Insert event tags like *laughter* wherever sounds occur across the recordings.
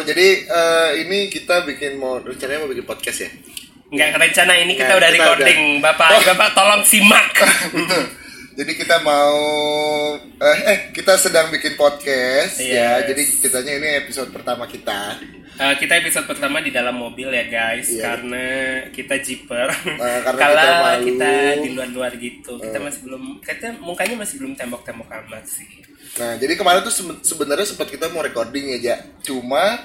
halo. Jadi eh, ini kita bikin mau rencananya mau bikin podcast ya. Nggak rencana ini kita Nggak, udah kita recording. Bapak, bapak tolong simak. *laughs* Betul. Jadi kita mau eh, eh kita sedang bikin podcast ya. Yes. Jadi ceritanya ini episode pertama kita. Eh, kita episode pertama di dalam mobil ya guys, Iya. karena kita jiper. Nah, karena *laughs* Kalau kita malu. kita di luar-luar gitu, kita Eh. masih belum, kita mukanya masih belum tembok-tembok amat sih. Nah, jadi kemarin tuh sebe- sebenarnya sempat kita mau recording ya, Ja. Cuma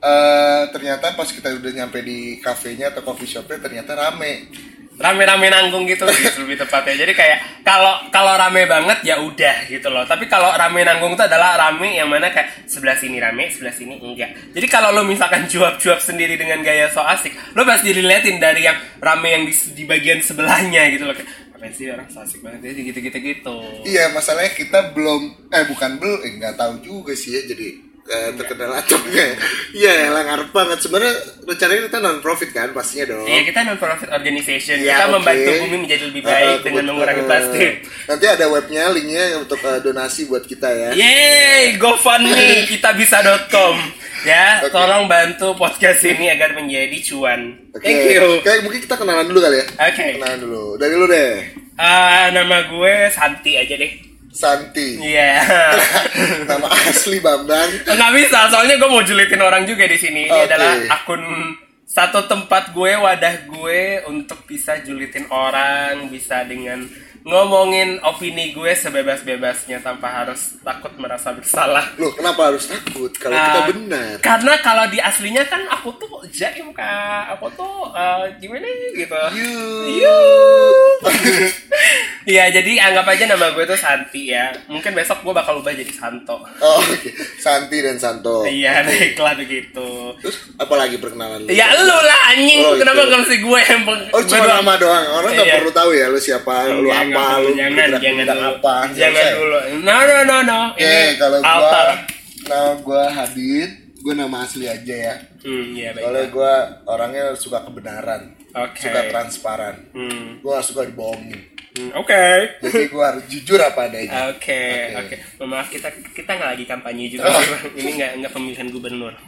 eh, ternyata pas kita udah nyampe di kafenya atau coffee shopnya ternyata rame. Rame-rame nanggung gitu *laughs* lebih tepatnya. Jadi kayak kalau kalau rame banget ya udah gitu loh. Tapi kalau rame nanggung itu adalah rame yang mana kayak sebelah sini rame, sebelah sini enggak. Jadi kalau lo misalkan *laughs* cuap-cuap sendiri dengan gaya so asik, lo pasti diliatin dari yang rame yang di, di bagian sebelahnya gitu loh. Kayak, apa sih orang so asik banget ya gitu-gitu gitu. Iya, masalahnya kita belum eh bukan belum eh nggak tahu juga sih ya jadi eh, terkenal atau enggak. *laughs* Iya, lah ngarep banget. Sebenarnya rencananya kita non profit kan pastinya dong. Iya kita non profit organization. Ya, kita oke. membantu bumi menjadi lebih baik eh, dengan mengurangi plastik. Nanti ada webnya, linknya untuk eh, donasi buat kita ya. Yeay, GoFundMe *laughs* kitabisa.com ya. Oke. Tolong bantu podcast ini agar menjadi cuan. Oke. Thank you. Kayak mungkin kita kenalan dulu kali ya. Oke. Kenalan dulu. Dari lu deh. Ah, nama gue Santi aja deh. Santi. Iya. *laughs* Nama asli Bambang. Nggak bisa, soalnya gue mau julitin orang juga di sini. Ini Oke. adalah akun satu tempat gue, wadah gue untuk bisa julitin orang, bisa dengan ngomongin opini gue sebebas-bebasnya tanpa harus takut merasa bersalah. Loh, kenapa harus takut kalau kita Ah, benar? Karena kalau di aslinya kan aku tuh jaim kak, aku tuh eh, gimana gitu. You. Yu. *laughs* Iya jadi anggap aja nama gue tuh Santi ya. Mungkin besok gue bakal ubah jadi Santo. Oh, oke. Santi dan Santo. Iya baiklah begitu. Terus apalagi perkenalan lu? Ya lu lah anjing, Oh, kenapa gitu. nggak mesti gue yang Oh, cuma nama doang. Orang nggak Iya. perlu tahu ya lu siapa, lu Iya, apa, lu jangan jangan apa. Jangan Selesai. dulu. No no no no. Oke, kalau gua nama gua Hadid, gua nama asli aja ya. Hmm, iya Soalnya baik. gua orangnya suka kebenaran, Oke. suka transparan. Hmm, Gua gak suka dibohongin. hmm, Oke. Jadi gua harus jujur apa adanya. Oke, Oke. oke. Mohon Maaf kita kita nggak lagi kampanye juga. Oh. *laughs* Ini nggak nggak pemilihan gubernur. *laughs*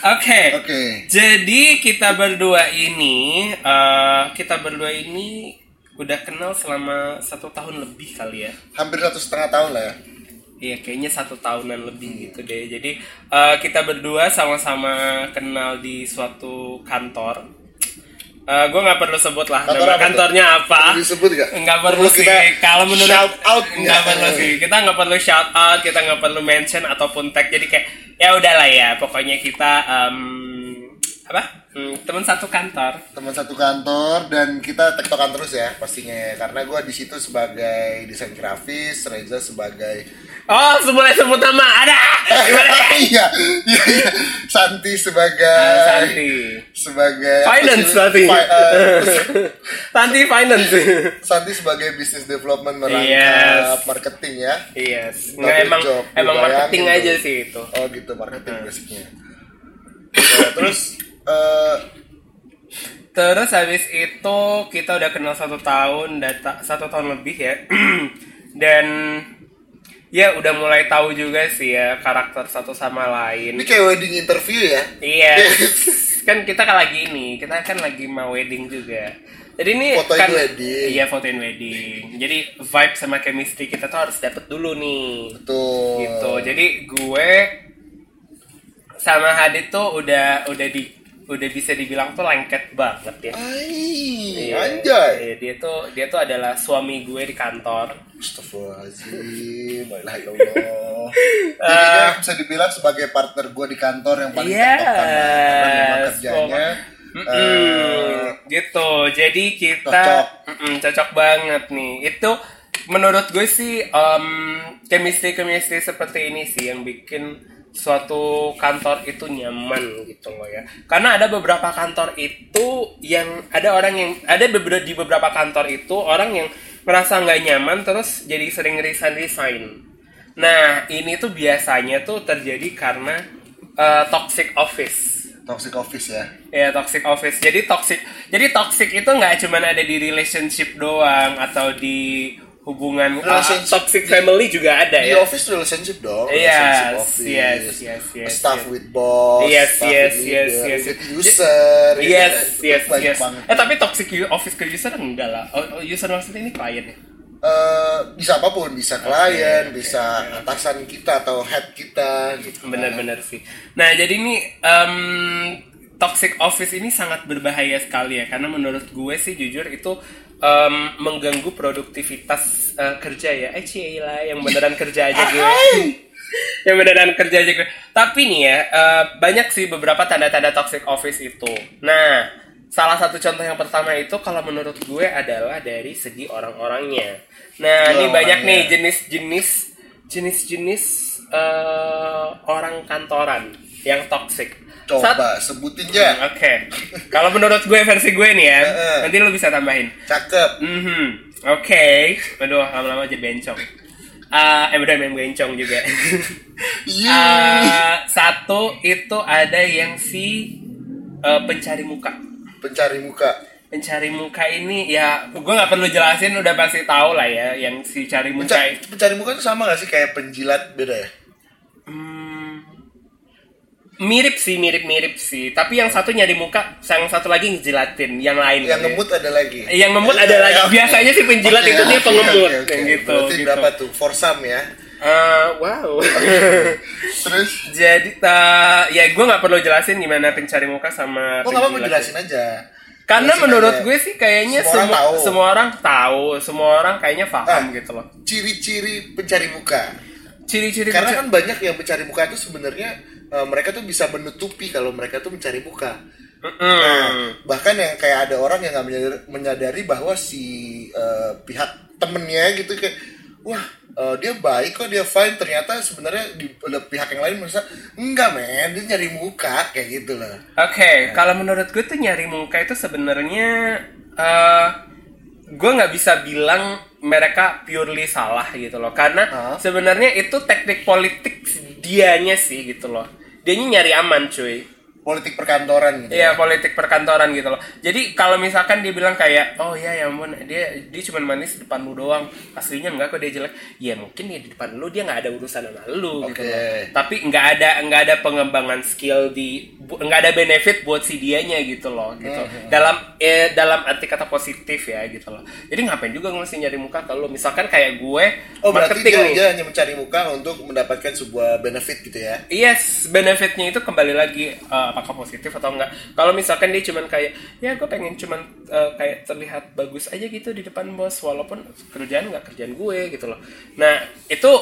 Oke. Oke. Jadi kita berdua ini, eh, kita berdua ini udah kenal selama satu tahun lebih kali ya. Hampir satu setengah tahun lah ya. Iya, kayaknya satu tahunan lebih gitu deh. Jadi eh, kita berdua sama-sama kenal di suatu kantor. Eh gue nggak perlu sebut lah Kantor nama apa kantornya apa. Perlu disebut nggak? Nggak perlu sih. Kalau menurut shout out nggak perlu sih. Kita nggak perlu shout out, kita nggak perlu mention ataupun tag. Jadi kayak ya udahlah ya. Pokoknya kita em, apa? Hmm, teman satu kantor. teman satu kantor dan kita tektokan terus ya pastinya ya karena gue di situ sebagai desain grafis Reza sebagai Oh, sebelum sebut nama ada. *laughs* Iya iya iya Santi sebagai Ah, Santi. sebagai Finance? Santi. Fi- eh, *laughs* Santi Finance. Santi sebagai business development merangkap Yes. marketing ya Yes. Nggak emang job, emang marketing aja sih itu. oh gitu marketing basicnya Nah, terus eh, Terus habis itu kita udah kenal satu tahun, data satu tahun lebih ya. *clears throat* Dan ya udah mulai tahu juga sih ya karakter satu sama lain. ini kayak wedding interview ya Iya. *laughs* kan kita kan lagi ini, kita kan lagi mau wedding juga. Jadi ini Fotoin kan wedding. Iya, fotoin wedding. Jadi vibe sama chemistry kita tuh harus dapet dulu nih. tuh Gitu. Jadi gue sama Hadid tuh udah udah di udah bisa dibilang tuh lengket banget ya. Ai, Iya, anjay iya, dia tuh dia tuh adalah suami gue di kantor. Astagfirullahaladzim, la ilaha illallah. Ah. Jadi dia bisa dibilang sebagai partner gue di kantor yang paling Yes. tektokan lah. Karena memang kerjanya eh, gitu. Jadi kita Cocok. Cocok banget nih. Itu menurut gue sih um, chemistry chemistry seperti ini sih yang bikin suatu kantor itu nyaman gitu loh ya. Karena ada beberapa kantor itu yang ada orang yang ada beberapa di beberapa kantor itu orang yang merasa nggak nyaman terus jadi sering resign resign. Nah ini tuh biasanya tuh terjadi karena uh, toxic office. toxic office ya. Ya toxic office. Jadi toxic. Jadi toxic itu nggak cuma ada di relationship doang atau di hubungan uh, Relationship toxic family juga ada di ya office relationship dong Yes, relationship office yes, yes, yes, staff yes. with boss Yes, staff yes, with yes, leader, yes. with user gitu Yes, kan. yes, Banyak yes. banget. Eh tapi toxic office ke user enggak lah. Oh, oh, user maksudnya ini klien ya? Eh, bisa apa pun bisa klien oke, bisa atasan kita atau head kita gitu Benar-benar sih. Nah jadi ini em, toxic office ini sangat berbahaya sekali ya karena menurut gue sih jujur itu em, mengganggu produktivitas eh, kerja ya. Eh lah yang beneran kerja aja gue. *laughs* yang beneran kerja aja gue. Tapi nih ya eh, banyak sih beberapa tanda-tanda toxic office itu. Nah salah satu contoh yang pertama itu kalau menurut gue adalah dari segi orang-orangnya. Nah ini Oh, banyak nih jenis-jenis jenis-jenis eh, orang kantoran yang toxic. Sat- coba sebutin ya Oke. Kalau menurut gue versi gue nih ya, *laughs* nanti lu bisa tambahin. cakep Mhm. Oke. Aduh, lama-lama jadi bencong. Ah, eh bener main bencong juga. *laughs* iya Ah, satu itu ada yang si eh, pencari muka. pencari muka Pencari muka ini ya, gue nggak perlu jelasin, udah pasti tahu lah ya, yang si cari muka. pencari, pencari muka itu sama gak sih kayak penjilat beda ya Hmm, mirip sih, mirip-mirip sih. Tapi yang satu nyari muka, yang satu lagi ngejilatin, yang lain. yang ngemut ada lagi Yang ngemut ada lagi. *laughs* Biasanya sih penjilat itu dia pengemut, gitu. berarti gitu. berapa tuh forsam ya Eh, wow. *laughs* terus Jadi, ta- ya gue nggak perlu jelasin gimana pencari muka sama oh nggak penjilat. jelasin aja Karena Jelasin menurut aja. gue sih kayaknya Semua orang semua tahu. semua orang tahu, semua orang kayaknya paham Ah. gitu loh. ciri-ciri pencari muka Ciri-ciri karena kan banyak yang mencari muka itu sebenarnya eh, mereka tuh bisa menutupi kalau mereka tuh mencari muka. Nah, bahkan yang kayak ada orang yang nggak menyadari, menyadari bahwa si eh, pihak temennya gitu kayak wah eh, dia baik kok dia fine ternyata sebenarnya di pihak yang lain merasa enggak men dia nyari muka kayak gitu loh Oke, kalau menurut gue tuh nyari muka itu sebenarnya eh gue nggak bisa bilang mereka purely salah gitu loh, karena Hah? sebenarnya itu teknik politik dianya sih gitu loh. Dianya nyari aman cuy. Politik perkantoran gitu Iya politik perkantoran gitu loh. Jadi kalau misalkan dia bilang kayak, oh ya ya ampun dia dia cuma manis di depan lu doang, aslinya enggak kok dia jelek. Ya mungkin ya di depan lu dia nggak ada urusan sama lu gitu Oke. loh. Tapi nggak ada nggak ada pengembangan skill di bu- nggak ada benefit buat si dianya gitu loh gitu. Dalam eh, dalam arti kata positif ya gitu loh. Jadi ngapain juga mesti nyari muka kalau misalkan kayak gue oh berarti marketing dia, nih. dia hanya mencari muka untuk mendapatkan sebuah benefit gitu ya Yes, benefitnya itu kembali lagi uh, apakah positif atau enggak. Kalau misalkan dia cuman kayak ya gue pengen cuman uh, kayak terlihat bagus aja gitu di depan bos walaupun kerjaan nggak kerjaan gue gitu loh. Nah itu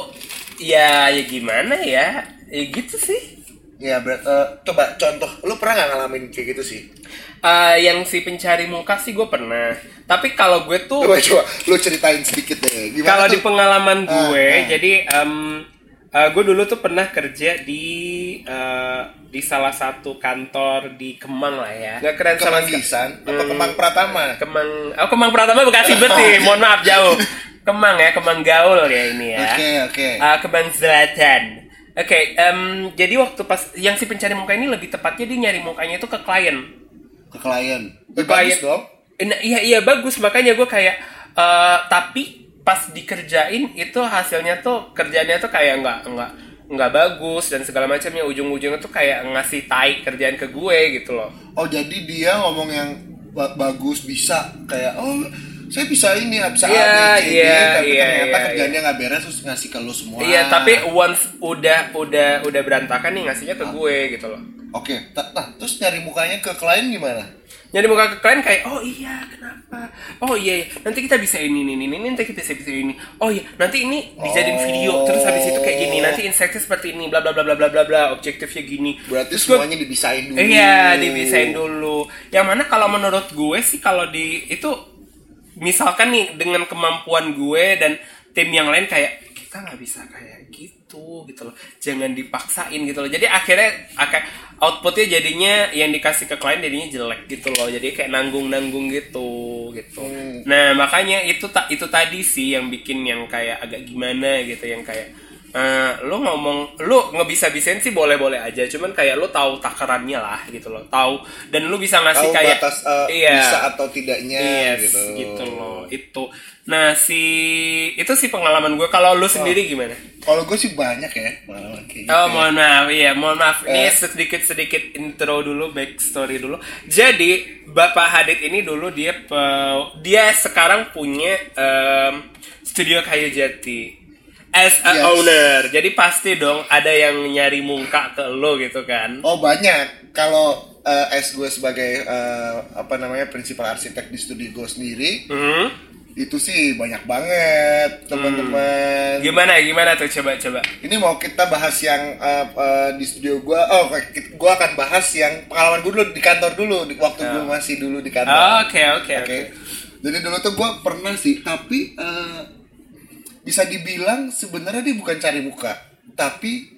ya ya gimana ya? Ya gitu sih. ya berat eh, coba contoh lu pernah nggak ngalamin kayak gitu sih Uh, yang si pencari muka sih gue pernah. Tapi kalau gue tuh coba coba lu ceritain sedikit deh kalau di pengalaman gue, Ah, ah. jadi em, uh, gue dulu tuh pernah kerja di uh, di salah satu kantor di Kemang lah ya. Nggak keren sama apa Hmm. Kemang Pratama Kemang, oh Kemang Pratama Bekasi berarti. *laughs* Mohon maaf jauh. Kemang ya, Kemang Gaul ya ini ya. Oke, oke. Ah, Kemang Selatan. Oke, em, jadi waktu pas yang si pencari muka ini lebih tepatnya dia nyari mukanya itu ke klien. ke klien Ke Ya, bagus klien. dong Nah, iya iya bagus makanya gue kayak eh, tapi pas dikerjain itu hasilnya tuh kerjanya tuh kayak nggak nggak nggak bagus dan segala macamnya. Ujung-ujungnya tuh kayak ngasih tai kerjaan ke gue gitu loh. oh jadi dia ngomong yang ba- bagus bisa kayak oh saya bisa ini bisa Iya, A, B, C, D, iya, tapi iya, ternyata iya, kerjanya nggak beres terus ngasih ke lu semua. Iya tapi once udah udah udah berantakan nih ngasihnya ke gue gitu loh. oke ta- nah terus nyari mukanya ke klien gimana Jadi muka ke klien kayak oh iya kenapa? Oh iya, iya. nanti kita bisa ini ini ini nanti kita bisa bisa ini. Oh iya nanti ini dijadiin video terus habis itu kayak gini nanti insight-nya seperti ini bla bla bla bla bla bla bla objektifnya gini. Berarti Terus gue- semuanya dibisain dulu. Iya, dibisain dulu. Yang mana kalau menurut gue sih kalau di itu misalkan nih dengan kemampuan gue dan tim yang lain kayak kita nggak bisa kayak gitu gitu loh. Jangan dipaksain gitu loh. Jadi akhirnya akan outputnya jadinya yang dikasih ke klien jadinya jelek gitu loh. Jadi kayak nanggung-nanggung gitu gitu. Hmm. Nah, makanya itu ta- itu tadi sih yang bikin yang kayak agak gimana gitu yang kayak eh, lu ngomong lu ngebisa-bisain sih boleh-boleh aja. Cuman kayak lu tahu takarannya lah gitu loh. Tahu. Dan lu bisa ngasih tahu kayak batas eh, iya. bisa atau tidaknya yes, gitu. gitu loh. Itu. Nah si itu sih pengalaman gue kalau lu sendiri gimana? Kalau gue sih banyak ya pengalaman kayak gitu. Oh mohon maaf, iya mohon maaf. Ini Eh. sedikit sedikit intro dulu, backstory dulu. Jadi Bapak Hadid ini dulu dia dia sekarang punya em, studio kayu jati as a Yes. owner. Jadi pasti dong ada yang nyari muka ke lo gitu kan? Oh banyak. Kalau eh, as gue sebagai eh, apa namanya prinsipal arsitek di studio gue sendiri, Hmm? itu sih banyak banget teman-teman. Gimana gimana tuh coba coba. Ini mau kita bahas yang eh, eh, di studio gue. Oh, gue akan bahas yang pengalaman gue dulu di kantor dulu, di, waktu gue masih dulu di kantor. Oke oke Oke. Jadi dulu tuh gue pernah sih, tapi eh, bisa dibilang sebenarnya dia bukan cari muka, tapi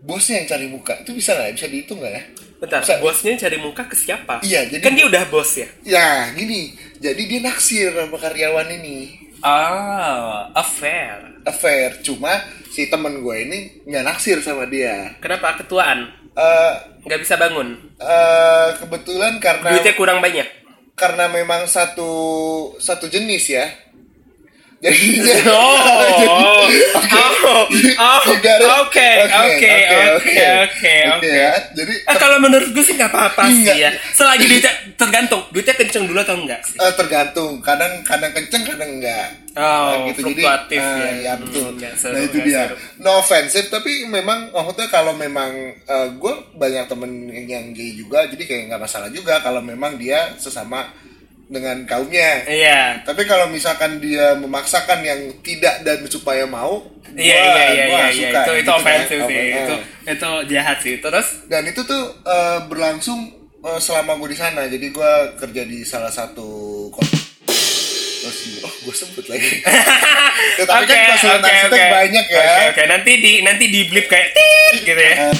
bosnya yang cari muka. Itu bisa nggak? Bisa dihitung nggak ya? Bentar, Bisa- bosnya cari muka ke siapa? Iya, jadi- kan dia udah bos ya. Ya, gini. Jadi dia naksir sama karyawan ini. Ah, affair. Affair. Cuma si temen gue ini nggak naksir sama dia. Kenapa ketuaan? Eh Nggak bisa bangun. eh, kebetulan karena Duitnya kurang banyak. karena memang satu satu jenis ya. Jadi Oh, oh, oke, oke, oke, oke, oke. Jadi Ah, kalau menurut gue sih nggak apa-apa sih ya. Selagi duitnya tergantung, duitnya kenceng dulu atau enggak sih? eh, tergantung. Kadang kadang kenceng, kadang enggak. Oh, Nah, gitu. Jadi eh, ya. ya betul. Hmm, nah itu dia. No offensive, tapi memang maksudnya kalau memang eh, gue banyak temen yang gay juga, jadi kayak nggak masalah juga kalau memang dia sesama dengan kaumnya. Iya. Tapi kalau misalkan dia memaksakan yang tidak dan supaya mau, Iya, iya, gua- iya, gua iya, nggak iya. suka, Itu itu gitu kan. ofensif sih. Itu eh. itu jahat sih. Terus dan itu tuh eh, berlangsung eh, selama gue di sana jadi gue kerja di salah satu oh gue sebut lagi *laughs* tapi kan konsulen arsitek banyak ya Oke, oke. Nanti di nanti di blip kayak gitu ya. Eh,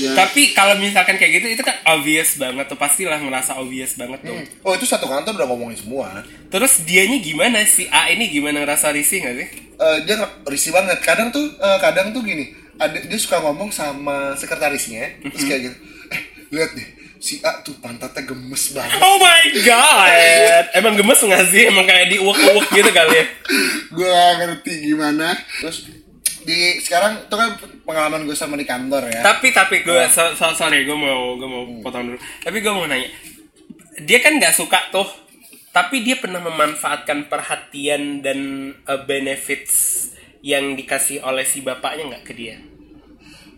ya. Tapi kalau misalkan kayak gitu itu kan obvious banget tuh pastilah ngerasa obvious banget dong. Hmm. oh itu satu kantor udah ngomongin semua Terus dianya gimana si A ini gimana ngerasa risih gak sih? Eh, dia nggak risih banget kadang tuh eh, kadang tuh gini ada dia suka ngomong sama sekretarisnya terus kayak gitu eh lihat deh si A tuh pantatnya gemes banget Oh my god, emang gemes gak sih? Emang kayak diuak-uak gitu kali ya? *laughs* gue ngerti gimana terus di sekarang itu kan pengalaman gue sama di kantor ya tapi tapi gue so, so- sorry gue mau gue mau potong dulu. Tapi gue mau nanya, dia kan nggak suka tuh, tapi dia pernah memanfaatkan perhatian dan uh, benefits yang dikasih oleh si bapaknya nggak ke dia?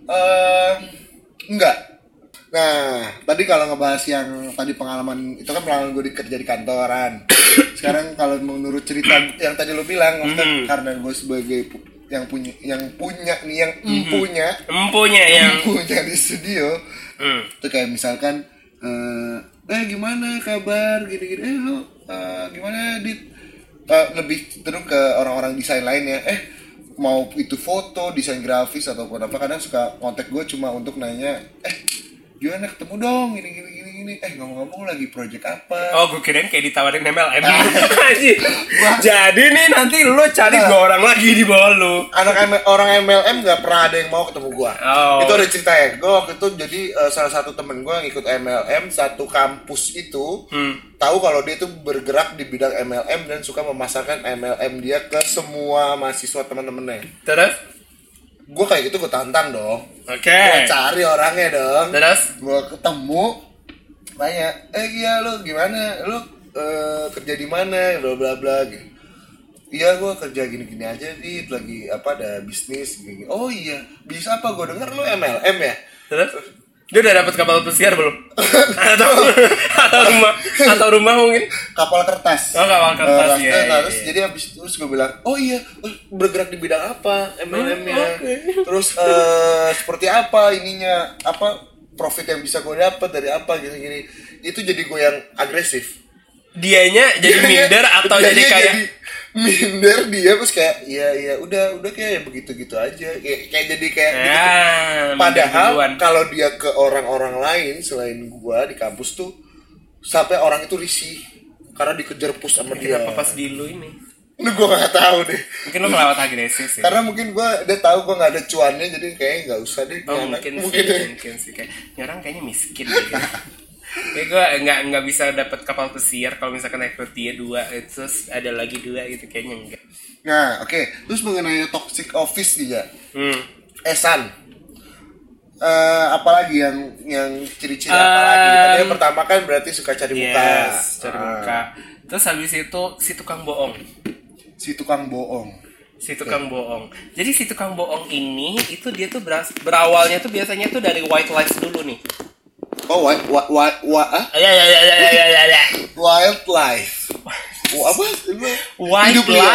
Eh, enggak. Nah, tadi kalau ngebahas yang tadi pengalaman itu kan pengalaman gue di kerja di kantoran. *coughs* Sekarang kalau menurut cerita yang tadi lo bilang, maksudnya Mhm. karena gue sebagai yang punya yang punya nih yang empunya. Empunya Mhm. yang empunya di studio. Hmm. itu kayak misalkan eh eh gimana kabar gini-gini. Eh lo eh, gimana dit? Eh, lebih cenderung ke orang-orang desain lainnya eh mau itu foto desain grafis ataupun apa kadang suka kontak gue cuma untuk nanya eh gimana ketemu dong gini gini gini gini eh ngomong-ngomong lagi project apa Oh, gue kirain kayak ditawarin MLM. *laughs* Anjing. Jadi nih nanti lu cari Nah. dua orang lagi di bawah lu. anak M- orang MLM nggak pernah ada yang mau ketemu gua. Oh. Itu ada ceritanya. Gue waktu itu jadi eh, salah satu temen gue yang ikut MLM satu kampus itu Hmm. tahu kalau dia itu bergerak di bidang MLM dan suka memasarkan MLM dia ke semua mahasiswa teman-temannya. Terus? Gue kayak gitu gue tantang dong. Oke. Gue cari orangnya dong. Terus? Gue ketemu, tanya, eh iya lu gimana? Lu eh, kerja di mana? Bla bla bla. Gitu. Iya gue kerja gini-gini aja dit lagi apa ada bisnis gini. Oh iya bisa apa gue denger lu MLM ya? Terus? Dia udah dapat kapal pesiar belum? *laughs* atau atau rumah atau rumah mungkin? Kapal kertas. Oh, kapal kertas, Eh, iya, iya, terus iya. jadi habis itu terus gue bilang, oh iya eh, bergerak di bidang apa MLM-nya? Hmm, oke. Terus eh, seperti apa ininya? Apa profit yang bisa gue dapat dari apa gini-gini? Itu jadi gue yang agresif. Dianya jadi Dianya- minder atau dianya jadi kayak jadi minder dia terus kayak iya iya udah udah kayak begitu gitu aja kayak, kayak jadi kayak ya, gitu. padahal kalau dia ke orang-orang lain selain gua di kampus tuh sampai orang itu risih karena dikejar push sama dia Kenapa pas di lu ini? Lu gue gak tahu deh. Mungkin lo kelewat agresif sih. Karena mungkin gue dia tahu gue gak ada cuannya jadi kayaknya nggak usah deh. Oh mungkin, mungkin sih, deh. mungkin sih kayak orang kayaknya miskin deh. *laughs* Kayak gue nggak nggak bisa dapat kapal pesiar kalau misalkan rekrut dia dua terus ada lagi dua gitu kayaknya enggak. Nah, oke. Terus mengenai toxic office nih ya. Hmm. Esan. Eh, apalagi yang yang ciri-ciri apa Um, lagi? Tadi yang pertama kan berarti suka cari muka. Yes, cari Ah, muka. Terus habis itu si tukang bohong. Si tukang bohong. Si tukang bohong. Jadi si tukang bohong ini itu dia tuh beras- berawalnya tuh biasanya tuh dari white lies dulu nih. Oh, wa wa wa, wa ah? Ya ya ya ya ya ya ya. wildlife. Oh, apa? White Hidup liar.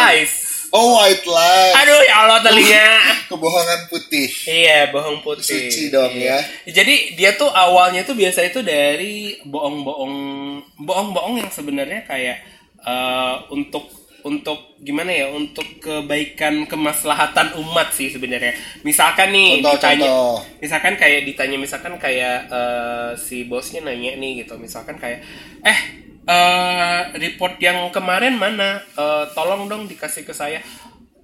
Oh, white life. Aduh ya Allah telinga. *laughs* Kebohongan putih. Iya, bohong putih. Suci dong Iya. ya. Jadi dia tuh awalnya tuh biasa itu dari bohong-bohong bohong-bohong yang sebenarnya kayak eh, untuk untuk gimana ya untuk kebaikan kemaslahatan umat sih sebenarnya. Misalkan nih Contoh, ditanya contoh. misalkan kayak ditanya misalkan kayak eh, si bosnya nanya nih gitu. Misalkan kayak eh eh, report yang kemarin mana? Eh, tolong dong dikasih ke saya.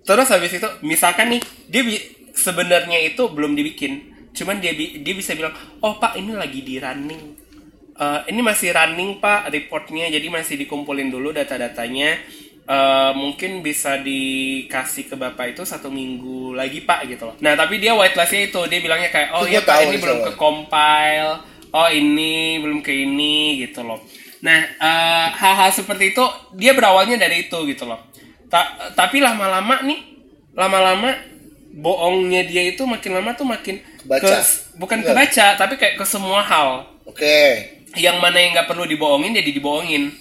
Terus habis itu misalkan nih dia bi- sebenarnya itu belum dibikin, cuman dia bi- dia bisa bilang, "Oh, Pak, ini lagi di running." Eh, ini masih running, Pak, reportnya. Jadi masih dikumpulin dulu data-datanya. Eh, mungkin bisa dikasih ke Bapak itu satu minggu lagi, Pak, gitu loh. Nah, tapi dia white list-nya itu, dia bilangnya kayak, "Oh iya, Pak, ini belum ke compile. Oh, ini belum ke ini gitu loh." Nah, eh, hal-hal seperti itu dia berawalnya dari itu gitu loh. Ta- tapi lama-lama nih, lama-lama bohongnya dia itu makin lama tuh makin Kebaca. ke- bukan Iya. kebaca, tapi kayak ke semua hal. Oke. Yang mana yang nggak perlu dibohongin jadi dibohongin.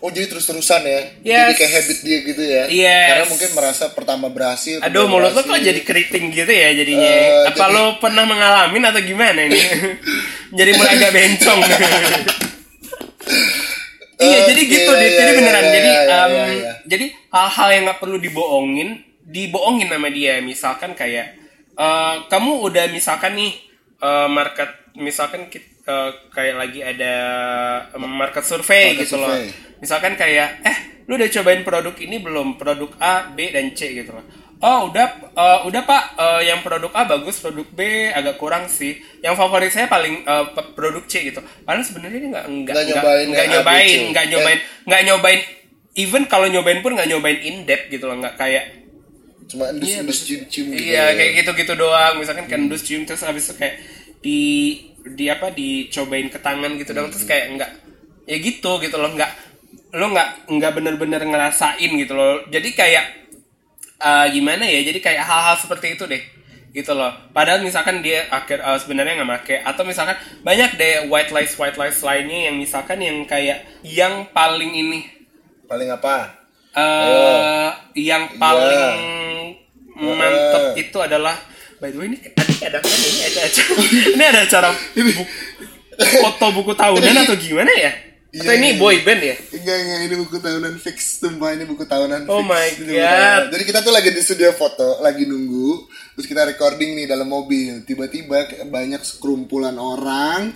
Oh jadi terus-terusan ya? Yes. Jadi kayak habit dia gitu ya? Yes. Karena mungkin merasa pertama berhasil. Aduh, mulut lo kok jadi keriting gitu ya jadinya. Eh, Apa jadi- lo pernah mengalami atau gimana ini? *laughs* jadi mulai agak bencong. *laughs* iya, Oke, jadi gitu iya, deh. Jadi iya, beneran. iya, jadi iya, iya, em, iya. jadi hal-hal yang nggak perlu dibohongin, dibohongin sama dia. Misalkan kayak eh, kamu udah misalkan nih eh, market, misalkan kit- eh, kayak lagi ada market survey Market gitu loh. survey. Misalkan kayak, eh, lu udah cobain produk ini belum? Produk A, B, dan C gitu loh. Oh, udah, eh, udah pak. Eh, yang produk A bagus, produk B agak kurang sih. Yang favorit saya paling pe- produk C gitu. Padahal sebenarnya dia nggak nggak Nggak nggak nyobain nggak nyobain, nggak nyobain, nggak nyobain. Even kalau nyobain pun nggak nyobain in depth gitu loh, nggak kayak Cuma endus Iya, endus cium cium gitu. Iya kayak gitu-gitu doang. Misalkan kan dus cium terus habis itu kayak di di apa dicobain ke tangan gitu doang terus kayak enggak ya gitu gitu loh enggak lo nggak nggak bener-bener ngerasain gitu loh. Jadi kayak eh, gimana ya? Jadi kayak hal-hal seperti itu deh gitu loh. Padahal misalkan dia akhir eh, sebenarnya nggak make atau misalkan banyak deh white lies white lies lainnya yang misalkan yang kayak yang paling ini Paling apa? eh yang paling Iya. mantep Eh. itu adalah by the way ini tadi ada *laughs* ini ada acara ini ada acara foto buku tahunan atau gimana ya atau Iya, ini iya. boy band ya Enggak, enggak, ini buku tahunan fix Sumpah ini buku tahunan Oh fix. my Ini buku God. tahunan. Jadi kita tuh lagi di studio foto Lagi nunggu Terus kita recording nih dalam mobil Tiba-tiba banyak sekerumpulan orang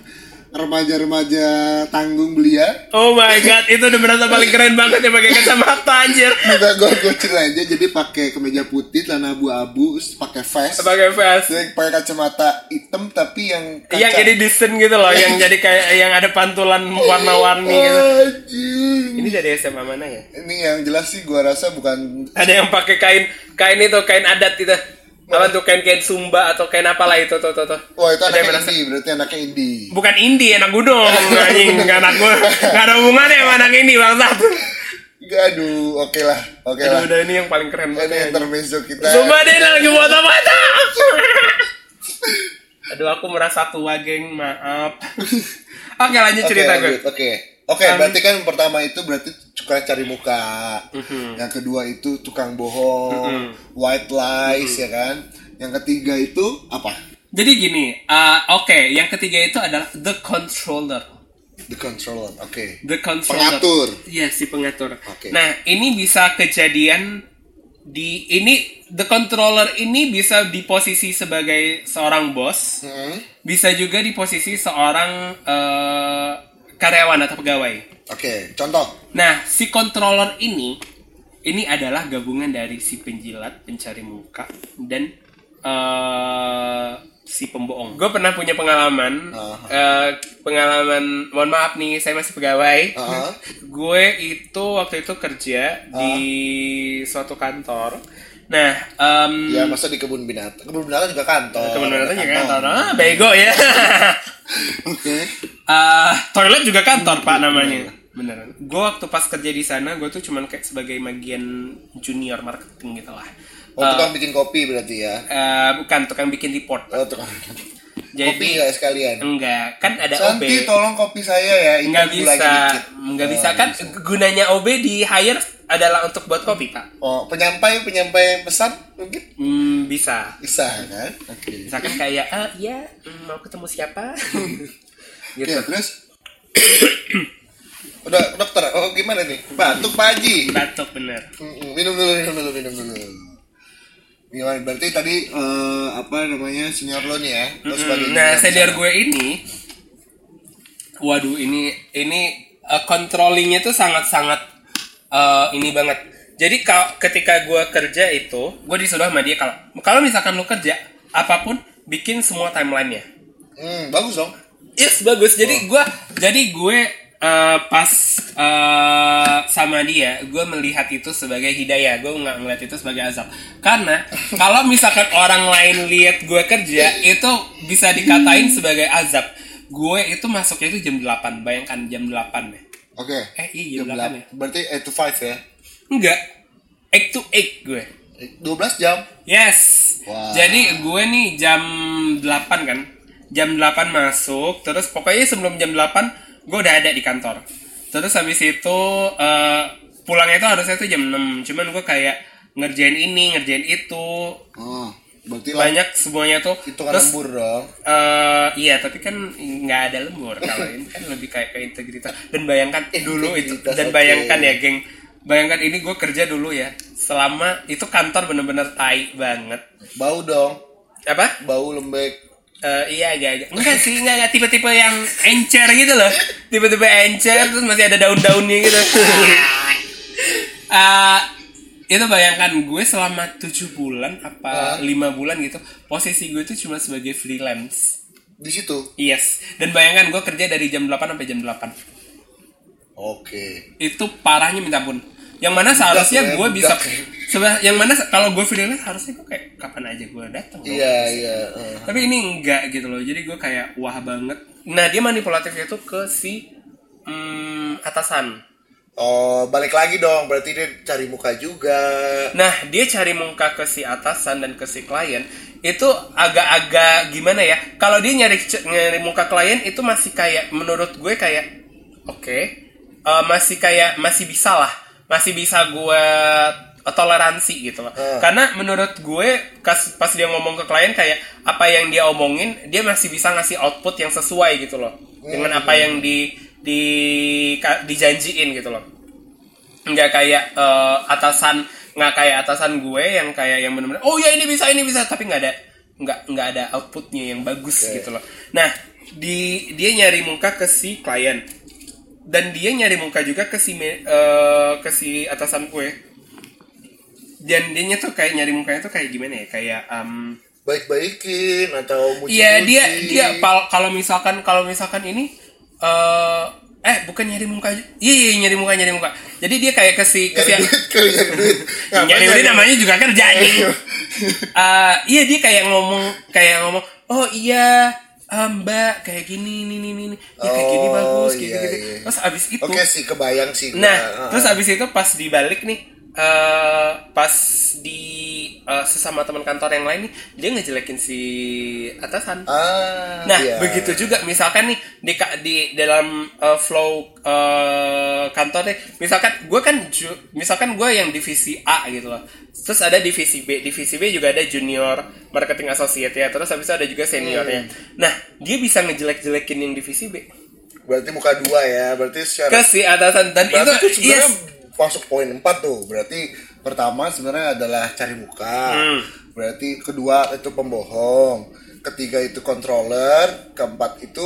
Remaja-remaja tanggung belia. Oh my god itu udah berasa paling keren banget ya pakai kacamata anjir. Minta gue gocir aja Jadi pakai kemeja putih, celana abu-abu pakai vest. Pakai vest. Pakai kacamata hitam Tapi yang kaca. Yang jadi desain gitu loh yang jadi kayak yang ada pantulan warna-warni gitu. Anjing. ini dari SMA mana ya? Ini yang jelas sih gua rasa bukan ada yang pakai kain kain itu kain adat itu apa tuh kain kain sumba atau kain apalah itu tuh tuh tuh. Wah itu Ada yang anaknya indie, berarti anaknya indie. Bukan indie anak gunung anjing. *laughs* Nggak anak gue nggak ada hubungannya sama anak ini bangsat. Gak, aduh, oke lah, oke aduh lah. udah ini yang paling keren Ini banget ya. intermezzo kita. Sumpah deh ini lagi buat apa *laughs* aduh aku merasa tua geng maaf. *laughs* Oke lanjut Oke, cerita lanjut, gue Oke, oke, Um, berarti kan yang pertama itu berarti tukang cari muka Mhm. Yang kedua itu tukang bohong White lies, Mhm. ya kan Yang ketiga itu apa? jadi gini uh, oke yang ketiga itu adalah the controller The controller, oke The controller. Pengatur. Iya, si pengatur. Oke. Nah, ini bisa kejadian di ini the controller ini bisa di posisi sebagai seorang bos, Hmm, bisa juga di posisi seorang eh, karyawan atau pegawai. Oke, contoh Nah, si controller ini ini adalah gabungan dari si penjilat pencari muka dan eh si pembohong gue pernah punya pengalaman Ah. eh, pengalaman mohon maaf nih saya masih pegawai Ah. gue itu waktu itu kerja di suatu kantor nah em, Ya masa di kebun binatang. Kebun binatang juga kantor. temen temen juga Kantor. ah bego ya Oke. *laughs* Ah, toilet juga kantor pak namanya beneran gue waktu pas kerja di sana gue tuh cuman kayak sebagai bagian junior marketing gitu lah Oh, tukang bikin kopi berarti ya. Eh, bukan tukang bikin report Oh, tukang. Jadi kopi nggak sekalian? enggak kan ada Santi, OB tolong kopi saya ya. Nggak bisa nggak Oh, bisa kan gunanya OB di hire adalah untuk buat kopi pak Oh, penyampai penyampai pesan mungkin hmm, bisa bisa kan? Oke. misalkan kayak ah iya mm, mau ketemu siapa *laughs* gitu Ya, terus *coughs* Udah dokter, oh gimana nih? Batuk Pak Haji. batuk bener Minum dulu, minum dulu, minum dulu. Gimana? Berarti tadi eh, apa namanya senior lo nih ya? Lo sebagai Nah, junior di senior gue ini, waduh, ini ini uh, controllingnya tuh sangat-sangat uh, ini banget. Jadi kalau ketika gue kerja itu, gue disuruh sama dia kalau kalau misalkan lu kerja apa pun, bikin semua timelinenya. Hmm, bagus dong. Yes, bagus. Jadi gue jadi gue uh, pas uh, sama dia, gue melihat itu sebagai hidayah. Gue nggak ngeliat itu sebagai azab. Karena kalau misalkan orang lain lihat gue kerja, itu bisa dikatain sebagai azab. Gue itu masuknya itu jam 8. Bayangkan jam 8 deh. Oke. Eh, iya, jam 8 ya? Berarti 8 to 5 ya? Enggak. 8 to 8 gue. 12 jam. Yes. Wah. Jadi gue nih jam 8 kan. Jam 8 masuk, terus pokoknya sebelum jam 8 gue udah ada di kantor. Terus habis itu eh, pulangnya itu harusnya tuh jam 6. Cuman gue kayak ngerjain ini, ngerjain itu. Oh, berarti lah Banyak semuanya tuh. itu kan terus lembur dong. eh, iya, tapi kan nggak ada lembur. Kalau ini kan lebih kayak ke integritas. Dan bayangkan dulu itu dan bayangkan ya, geng. Bayangkan ini gue kerja dulu ya. Selama itu kantor bener-bener tai banget. Bau dong. Apa? Bau lembek. Eh, iya iya iya. Enggak sih, enggak, enggak tipe-tipe yang encer gitu loh. Tipe-tipe encer terus masih ada daun-daunnya gitu. Eh, itu bayangkan gue selama 7 bulan apa 5 bulan gitu, posisi gue itu cuma sebagai freelance. Di situ. Yes. Dan bayangkan gue kerja dari jam 8 sampai jam 8. Oke. Itu parahnya minta ampun. Yang mana seharusnya ya, gue bisa seba- yang mana kalau gue freelance harusnya gue kayak kapan aja gue datang. Iya, iya. eh. Tapi ini enggak gitu loh. Jadi gue kayak wah banget. Nah dia manipulatifnya tuh ke si mm, atasan. Oh, balik lagi dong. Berarti dia cari muka juga. Nah dia cari muka ke si atasan dan ke si klien itu agak-agak gimana ya? Kalau dia nyari nyari muka klien itu masih kayak menurut gue kayak oke eh, masih kayak masih bisa lah, masih bisa gue toleransi gitu loh. Hmm. Karena menurut gue kas- pas dia ngomong ke klien kayak apa yang dia omongin dia masih bisa ngasih output yang sesuai gitu loh dengan apa yang di di ka- dijanjiin gitu loh nggak kayak eh, atasan nggak kayak atasan gue yang kayak yang benar-benar oh ya ini bisa ini bisa tapi nggak ada nggak nggak ada outputnya yang bagus Oke. gitu loh nah di dia nyari muka ke si klien dan dia nyari muka juga ke si eh, ke si atasan gue dan dia tuh kayak nyari mukanya tuh kayak gimana ya? Kayak em, Baik-baikin atau Iya dia dia kalau misalkan kalau misalkan ini eh eh bukan nyari muka iya iya nyari muka nyari muka. Jadi dia kayak ke si ke si Nyari duit nyari duit. *laughs* Nyari duit namanya juga kerja Iya. *laughs* Eh, iya dia kayak ngomong kayak ngomong oh iya ah, mbak kayak gini ini ini ini ya kayak gini Oh, bagus kayak iya, gitu, iya. terus abis itu Oke sih, kebayang sih. gua. Nah, Ah, terus abis itu pas dibalik nih, eh pas di eh, sesama teman kantor yang lain nih, dia ngejelekin si atasan. Ah, Nah, iya. begitu juga misalkan nih di di dalam eh, flow eh, kantor nih, misalkan gue kan ju- misalkan gue yang divisi A gitu loh. Terus ada divisi B, divisi B juga ada junior marketing associate ya. Terus habis itu ada juga seniornya. Hmm. Nah, dia bisa ngejelek-jelekin yang divisi B Berarti muka dua ya. Berarti secara ke si atasan dan itu itu sebenarnya yes, masuk poin 4 tuh. Berarti pertama sebenarnya adalah cari muka. Hmm. Berarti kedua itu pembohong. Ketiga itu controller. Keempat itu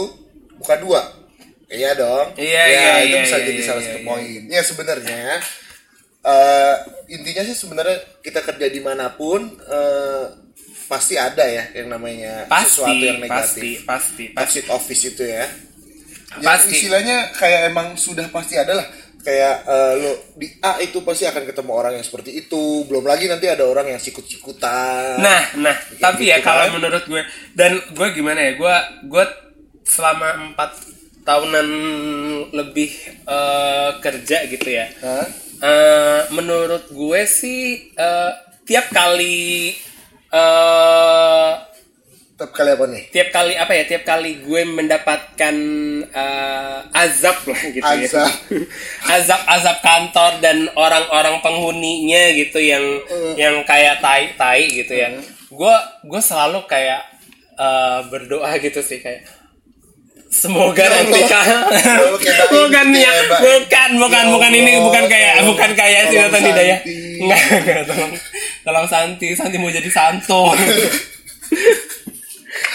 buka dua. Iya dong. Iya, Ya, iya, itu iya, bisa iya, jadi iya, salah iya, satu iya. poin. Ya sebenarnya eh, intinya sih sebenarnya kita kerja di mana pun eh, pasti ada ya yang namanya pasti sesuatu yang pasti negatif pasti pasti toxic office itu ya Ya, Pasti. istilahnya kayak emang sudah pasti ada lah kayak eh, lo di A itu pasti akan ketemu orang yang seperti itu belum lagi nanti ada orang yang sikut-sikutan Nah, nah, tapi ya gitu kalau kan. menurut gue dan gue gimana ya, gue gue selama empat tahunan lebih eh, kerja gitu ya. Hah? Eh, menurut gue sih eh, tiap kali eh Tetap kali apa nih? Tiap kali apa ya? Tiap kali gue mendapatkan eh, azab lah gitu Azab. ya. *laughs* Azab. Azab kantor dan orang-orang penghuninya gitu yang Eh. yang kayak tai tai gitu ya. Gue gue selalu kayak eh, berdoa gitu sih kayak semoga Ya nanti kan Mbak *laughs* bukan ya ya, bukan bukan Ya bukan ini bukan kayak bukan kayak sinetron hidayah Santi. enggak enggak tolong tolong Santi Santi mau jadi santo *laughs*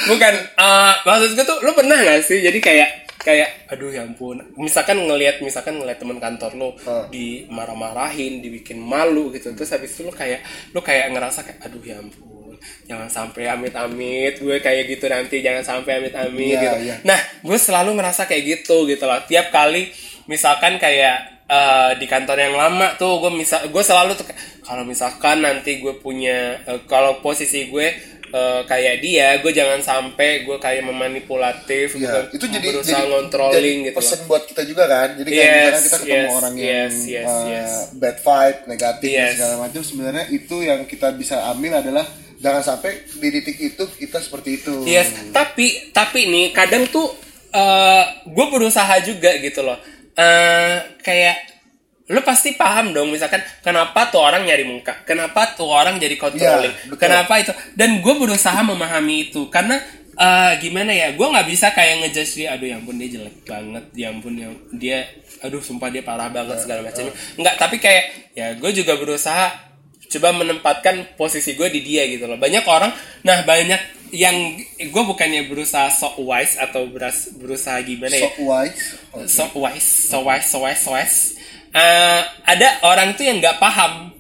bukan eh, maksud gue tuh lu pernah gak sih? Jadi kayak kayak aduh ya ampun. Misalkan ngelihat misalkan ngelihat teman kantor lu Hmm. dimarah-marahin dibikin malu gitu. Terus habis itu lu kayak lu kayak ngerasa kayak aduh ya ampun. Jangan sampai amit-amit gue kayak gitu nanti. Jangan sampai amit-amit Iya, gitu. iya. nah gue selalu ngerasa kayak gitu gitu loh. Tiap kali misalkan kayak eh, di kantor yang lama tuh gue misal gue selalu tuh kalau misalkan nanti gue punya eh, kalau posisi gue eh, kayak dia gue jangan sampai gue kayak memanipulatif Ya, gue itu jadi berusaha jadi, ngontrolling jadi gitu loh. pesan buat kita juga kan. Jadi kayak Yes, misalkan kita ketemu yes, orang yang yes, yes, uh, yes. bad vibe, negatif dan Yes. segala macam, sebenarnya itu yang kita bisa ambil adalah jangan sampai di titik itu kita seperti itu. Yes, tapi tapi nih kadang tuh gue berusaha juga gitu loh. Eh kayak lu pasti paham dong misalkan kenapa tuh orang nyari muka, kenapa tuh orang jadi controlling, Iya, betul. kenapa itu. Dan gue berusaha memahami itu karena eh, gimana ya, gue nggak bisa kayak ngejudge dia, aduh ya ampun dia jelek banget, ya ampun ya dia, aduh sumpah dia parah banget segala macamnya. Enggak, tapi kayak ya gue juga berusaha coba menempatkan posisi gue di dia gitu loh banyak orang nah banyak yang gue bukannya berusaha sok wise atau beras, berusaha gimana So ya wise. sok wise so wise so wise so wise Eh, ada orang tuh yang nggak paham.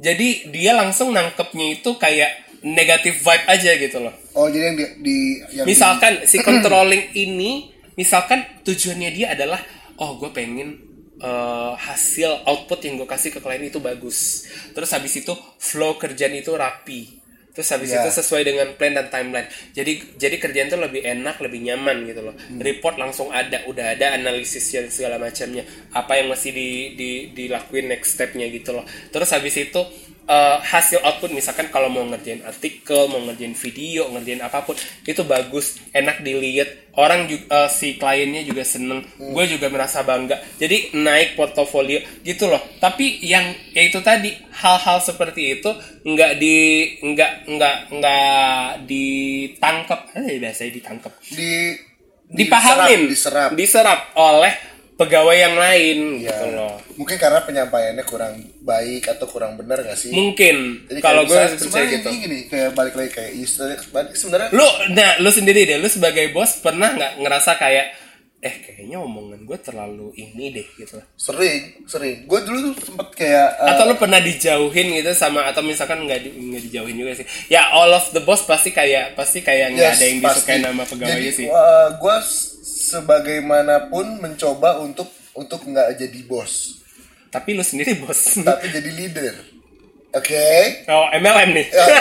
Jadi dia langsung nangkepnya itu kayak negatif vibe aja gitu loh. Oh jadi yang di, di yang di- misalkan si *clears throat* controlling ini misalkan tujuannya dia adalah oh gue pengen eh, hasil output yang gue kasih ke klien itu bagus. Terus habis itu flow kerjaan itu rapi terus habis Ya. itu sesuai dengan plan dan timeline. Jadi jadi kerjaan itu lebih enak lebih nyaman gitu loh. Report langsung ada udah ada analisis dan segala macamnya. Apa yang masih di, di dilakuin next stepnya gitu loh. Terus habis itu eh, hasil output misalkan kalau mau ngerjain artikel mau ngerjain video ngerjain apa pun itu bagus enak dilihat. Orang juga si kliennya juga seneng gue juga merasa bangga. Jadi naik portofolio gitu loh. Tapi yang ya itu tadi hal-hal seperti itu nggak di nggak nggak nggak ditangkap eh biasanya ditangkap di dipahamin diserap, diserap. diserap oleh pegawai yang lain Ya. gitu loh. Mungkin karena penyampaiannya kurang baik atau kurang benar gak sih? mungkin. Jadi kalau gue percaya gitu. ini gini, kayak balik lagi kayak sebenarnya lu nah lu sendiri deh lu sebagai bos pernah nggak ngerasa kayak eh kayaknya omongan gue terlalu ini deh gitu. Sering sering. Gue dulu tuh sempet kayak uh, atau lu pernah dijauhin gitu sama atau misalkan nggak di, nggak dijauhin juga sih. Ya all of the boss pasti kayak pasti kayak nggak Yes, ada yang disukai nama pegawainya sih. gue sebagaimanapun mencoba untuk untuk nggak jadi bos, tapi lu sendiri bos tapi jadi leader. Oke. oh MLM nih Ya. *laughs*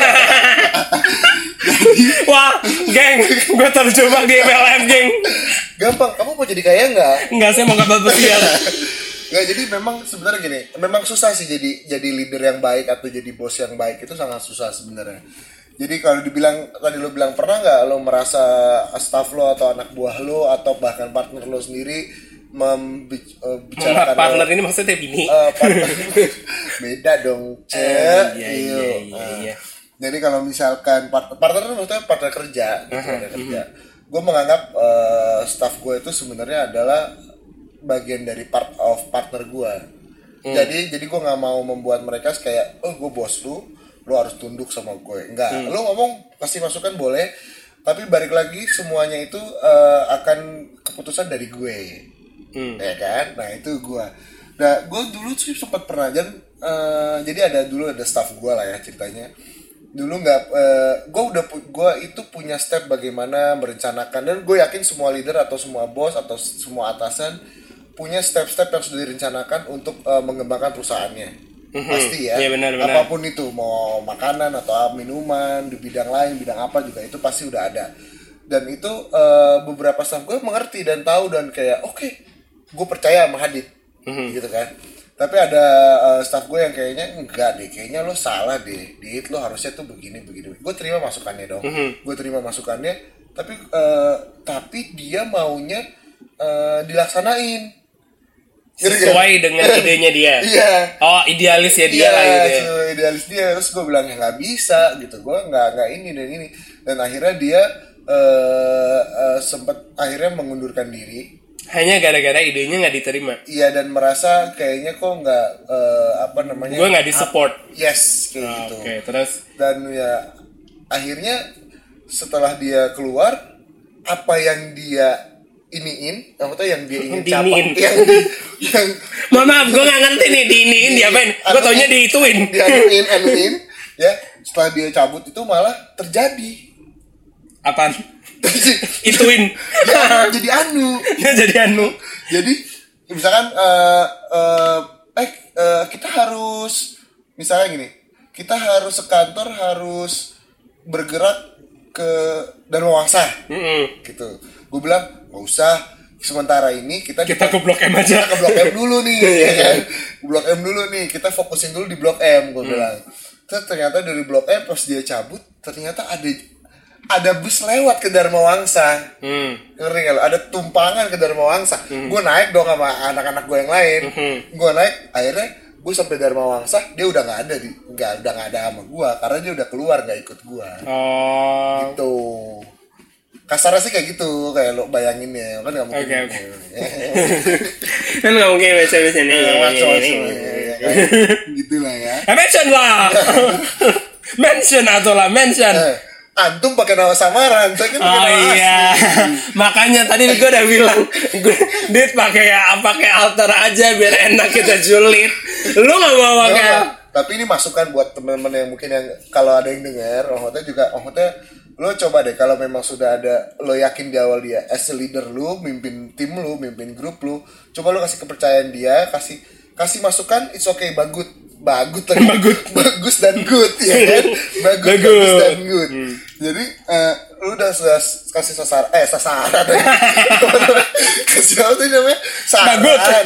wah geng gue terjebak di MLM geng Gampang. Kamu mau jadi kaya nggak? nggak saya mau kabar pesiar *laughs* Nggak, jadi memang sebenarnya gini, memang susah sih jadi jadi leader yang baik atau jadi bos yang baik itu sangat susah sebenarnya. Jadi kalau dibilang tadi lo bilang pernah nggak lo merasa staff lo atau anak buah lo atau bahkan partner lo sendiri membicarakan *laughs* partner ini maksudnya bini Eh, partner *laughs* beda dong Eh, iya, Iyo. iya, iya, Ah. iya. jadi kalau misalkan partner partner itu maksudnya partner kerja gitu, partner kerja gue menganggap eh, staff gue itu sebenarnya adalah bagian dari part of partner gue jadi jadi gue nggak mau membuat mereka kayak oh gue bos lu lu harus tunduk sama gue. Enggak lu ngomong kasih masukan boleh tapi balik lagi semuanya itu eh, akan keputusan dari gue. Hmm. ya kan? Nah itu gua. Nah gue dulu sih sempat pernah dan eh, jadi ada dulu ada staff gue lah ya ceritanya. Dulu nggak gue udah gue itu punya step bagaimana merencanakan dan gue yakin semua leader atau semua bos atau semua atasan punya step-step yang sudah direncanakan untuk eh, mengembangkan perusahaannya pasti ya. Iya, benar, benar. apa pun itu mau makanan atau minuman di bidang lain bidang apa juga itu pasti udah ada. Dan itu eh, beberapa staff gue mengerti dan tahu dan kayak oke gue percaya sama Hadid. Gitu kan. Tapi ada eh, staff gue yang kayaknya enggak deh kayaknya lo salah deh. Dit lo harusnya tuh begini begini. Gue terima masukannya dong. Gue terima masukannya tapi eh, tapi dia maunya eh, dilaksanain Ngerti nggak? sesuai dengan *laughs* idenya dia. Iya. Oh idealis ya dia Iya, lah gitu ya. sesuai idealis dia. Terus gue bilang ya nggak bisa gitu. Gue nggak nggak ini dan ini. Dan akhirnya dia eh eh, sempat akhirnya mengundurkan diri. Hanya gara-gara idenya nggak diterima. Iya dan merasa kayaknya kok nggak eh, apa namanya? Gue nggak disupport. Yes kayak Ah, gitu. oke terus? Dan ya akhirnya setelah dia keluar apa yang dia iniin apa tuh yang dia ingin capai yang *laughs* yang mohon maaf gue nggak ngerti nih diiniin diapain gue taunya diituin. *laughs* Dianuin anuin ya. Setelah dia cabut itu malah terjadi. Apaan? *laughs* Ituin. Ya, jadi anu. Ya jadi anu. Jadi misalkan eh eh, eh eh, kita harus misalnya gini kita harus sekantor harus bergerak ke Dharma Wangsa. Mm-mm. gitu gue bilang nggak usah sementara ini kita kita ke blok M aja. Ke blok M dulu nih *laughs* ya kan? blok M dulu nih kita fokusin dulu di blok M gue bilang. Terus ternyata dari blok M pas dia cabut ternyata ada ada bus lewat ke Dharma Wangsa. Hmm. ngerti nggak lo? ada tumpangan ke Dharma Wangsa. Gue naik dong sama anak-anak gue yang lain. Gue naik akhirnya gue sampai Dharma Wangsa dia udah nggak ada di nggak udah nggak ada sama gue karena dia udah keluar nggak ikut gue oh. Gitu kasarnya sih kayak gitu kayak lo bayangin ya kan nggak mungkin Oke, oke. *laughs* kan nggak mungkin baca baca nih *laughs* Ya, macam-macam, ya gitu lah Eh, mention lah *laughs* mention atau lah mention. Eh, antum pakai nama samaran saya kan Oh iya, makanya tadi gue udah bilang, gue dit pakai ya pakai alter aja biar enak kita julid. Lu nggak mau pakai? Tapi ini masukan buat teman-teman yang mungkin yang kalau ada yang dengar maksudnya juga maksudnya lo coba deh kalau memang sudah ada lo yakin di awal dia as a leader lu mimpin tim lu mimpin grup lu coba lo kasih kepercayaan dia kasih kasih masukan it's okay bagus bagus lagi. *laughs* Bagus. bagus dan good ya kan *laughs* bagus, Bagus. bagus dan good jadi eh, lu udah sudah kasih sasar eh sasaran *laughs* kasih apa tuh namanya saran Bagus. saran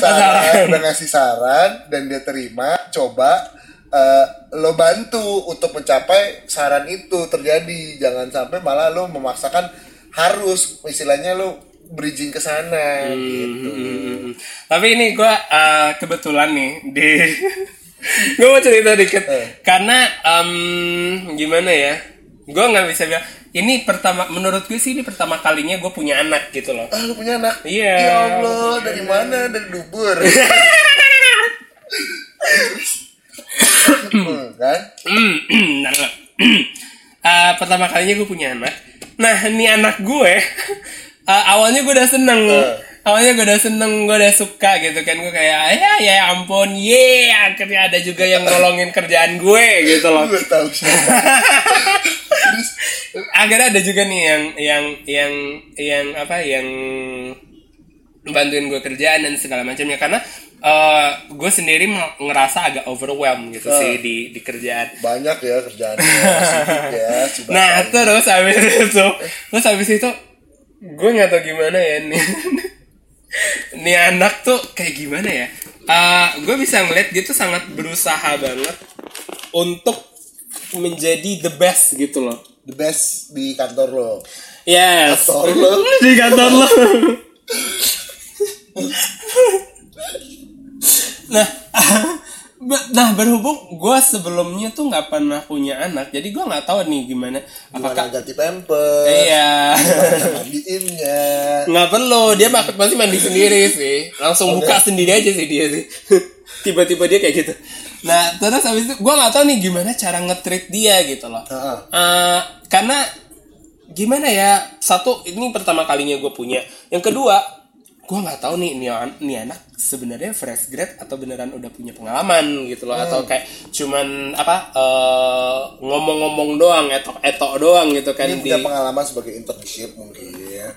Saran. udah ngasih saran dan dia terima coba eh, lo bantu untuk mencapai saran itu terjadi jangan sampai malah lo memaksakan harus istilahnya lo bridging ke sana gitu Hmm. Tapi ini gue uh, kebetulan nih di *laughs* gue mau cerita dikit Eh. karena em, gimana ya? Gue nggak bisa bilang ini pertama menurut gue sih ini pertama kalinya gue punya anak gitu loh. ah lo punya anak Iya. ya allah dari mana dari dubur Hmm, *laughs* kan nah, nah. Eh, pertama kalinya gue punya anak. Nah, ini anak gue, eh, *laughs* awalnya gue udah seneng. Eh. Awalnya gue udah seneng, gue udah suka gitu kan. Gue kayak, ya ya ampun, ye, akhirnya ada juga yang nolongin kerjaan gue gitu loh. gue tahu *laughs* akhirnya ada juga nih yang yang yang yang apa yang bantuin gue kerjaan dan segala macamnya. Karena eh, gue sendiri ngerasa agak overwhelmed gitu sih di di kerjaan. Banyak ya *laughs* sibuk ya Nah terus habis itu Terus habis itu Gue gak tau gimana ya nih. *laughs* Nih anak tuh kayak gimana ya? Eh, Gue bisa ngeliat dia tuh sangat berusaha banget Untuk menjadi the best gitu loh. The best di kantor lo? Yes. Kantor lo. *laughs* Di kantor lo Nah *laughs* Nah berhubung gue sebelumnya tuh nggak pernah punya anak Jadi gue nggak tahu nih gimana. Gimana Apakah ganti pempes Iya. Gimana mandiinnya? Nggak perlu dia bakal pasti mandi sendiri sih. Langsung buka sendiri aja sih dia sih. *laughs* Tiba-tiba dia kayak gitu. Nah terus habis itu gue nggak tahu nih gimana cara nge-treat dia gitu loh. Heeh. Eh, karena gimana ya? Satu ini pertama kalinya gue punya. Yang kedua gue nggak tahu nih nih, an- nih anak sebenarnya fresh grad atau beneran udah punya pengalaman gitu loh. Atau kayak cuman apa eh, ngomong-ngomong doang etok etok doang gitu kan Ini di punya pengalaman sebagai internship mungkin.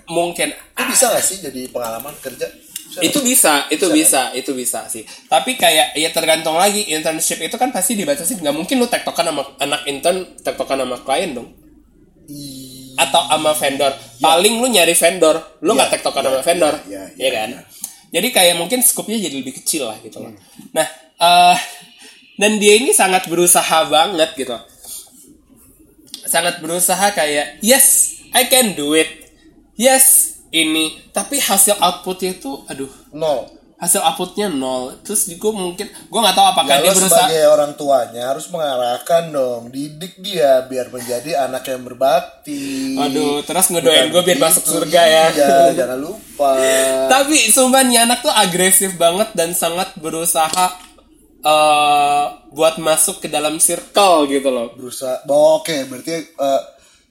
mungkin. Itu bisa gak sih jadi pengalaman kerja? Bisa itu bisa itu bisa itu bisa sih. Tapi kayak ya tergantung lagi internship itu kan pasti dibatasi nggak mungkin lu tektokan sama anak intern tektokan sama klien dong. Atau sama vendor paling lu nyari vendor. Lu nggak Iya, tektokan iya, sama vendor. iya, iya, ya kan? iya. jadi kayak mungkin skupnya jadi lebih kecil lah gitu loh. Nah eh dan dia ini sangat berusaha banget gitu. Sangat berusaha kayak yes I can do it. Yes ini. Tapi hasil outputnya itu aduh. Nol. Hasil outputnya nol terus gue mungkin gue nggak tahu apakah Ya, dia berusaha sebagai orang tuanya harus mengarahkan dong, didik dia biar menjadi anak yang berbakti. Aduh, terus ngedoain gue biar masuk surga ya. Iya, jangan lupa. *laughs* Tapi sumpah nih anak tuh agresif banget dan sangat berusaha eh buat masuk ke dalam circle gitu loh. Berusaha. Oh, Oke, berarti eh,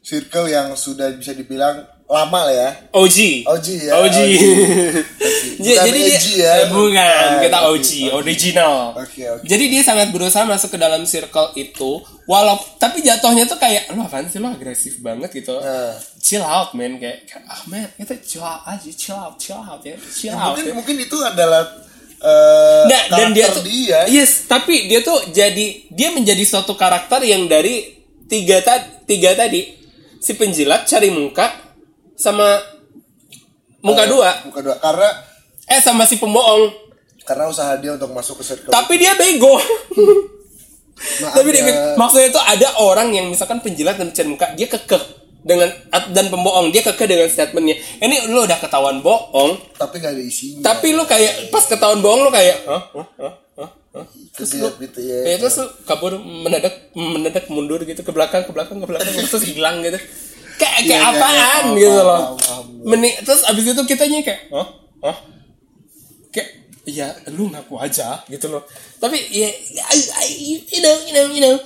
circle yang sudah bisa dibilang lama lah ya. OG. OG ya. OG. *laughs* Bukan Jadi dia ya. bukan, Ah, kita oke, OG, original. Oke, oke. Jadi dia sangat berusaha masuk ke dalam circle itu, walau tapi jatuhnya tuh kayak lu apaan sih lu agresif banget gitu. Nah. Chill out man kayak ah man itu chill out aja chill out chill out ya chill Ya, out. mungkin ya. mungkin itu adalah eh Nggak, dan dia tuh dia. yes tapi dia tuh jadi dia menjadi suatu karakter yang dari tiga tadi tiga tadi si penjilat cari muka sama muka Eh, dua. Muka dua. Karena eh sama si pembohong. Karena usaha dia untuk masuk ke circle. tapi dia bego. Nah, *laughs* tapi dia maksudnya itu ada orang yang misalkan penjilat dan cari muka dia kekeh dengan dan pembohong dia kekeh dengan statementnya. Ini lu udah ketahuan bohong. Tapi nggak ada isinya. tapi lu kayak pas ketahuan bohong lu kayak hah? Hah? Hah? Hah? Hah? Terus gitu ya. Ya terus lu kabur mendadak mendadak mundur gitu ke belakang ke belakang ke belakang terus hilang gitu. Kayak kayak Iya, iya, iya. apaan Paham, gitu paham, loh. Meni- terus abis itu kitanya kayak, oh, oh, kayak ya lu ngaku aja gitu loh. Tapi ya, I, I, you know, you know, you know,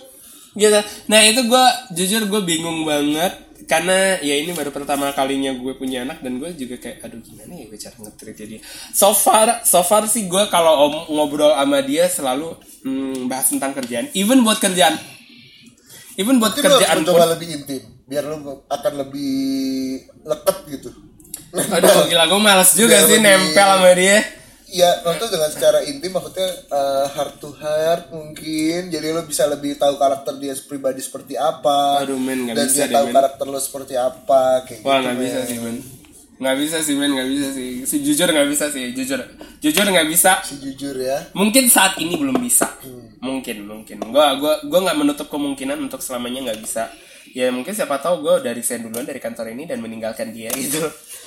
gitu. Nah itu gue jujur gue bingung banget karena ya ini baru pertama kalinya gue punya anak dan gue juga kayak aduh gimana ya gue cara nge-treat dia so far so far sih gue kalau ngobrol sama dia selalu hmm, bahas tentang kerjaan even buat kerjaan even buat Mungkin kerjaan pun lebih intim biar lu akan lebih leket gitu. aduh gila gue males juga Biar sih lebih- nempel sama dia Ya, maksudnya dengan secara intim maksudnya eh, heart to heart mungkin. Jadi lo bisa lebih tahu karakter dia pribadi seperti apa. Aduh, men, dan bisa dia tahu men. karakter lo seperti apa kayak Wah gitu. nggak bisa sih men nggak bisa sih men nggak bisa sih. Si jujur nggak bisa sih jujur. Jujur nggak bisa. Sejujur ya. mungkin saat ini belum bisa. Mungkin mungkin. Gua gua gua nggak menutup kemungkinan untuk selamanya nggak bisa. Ya mungkin siapa tahu gue dari resign duluan dari kantor ini dan meninggalkan dia gitu.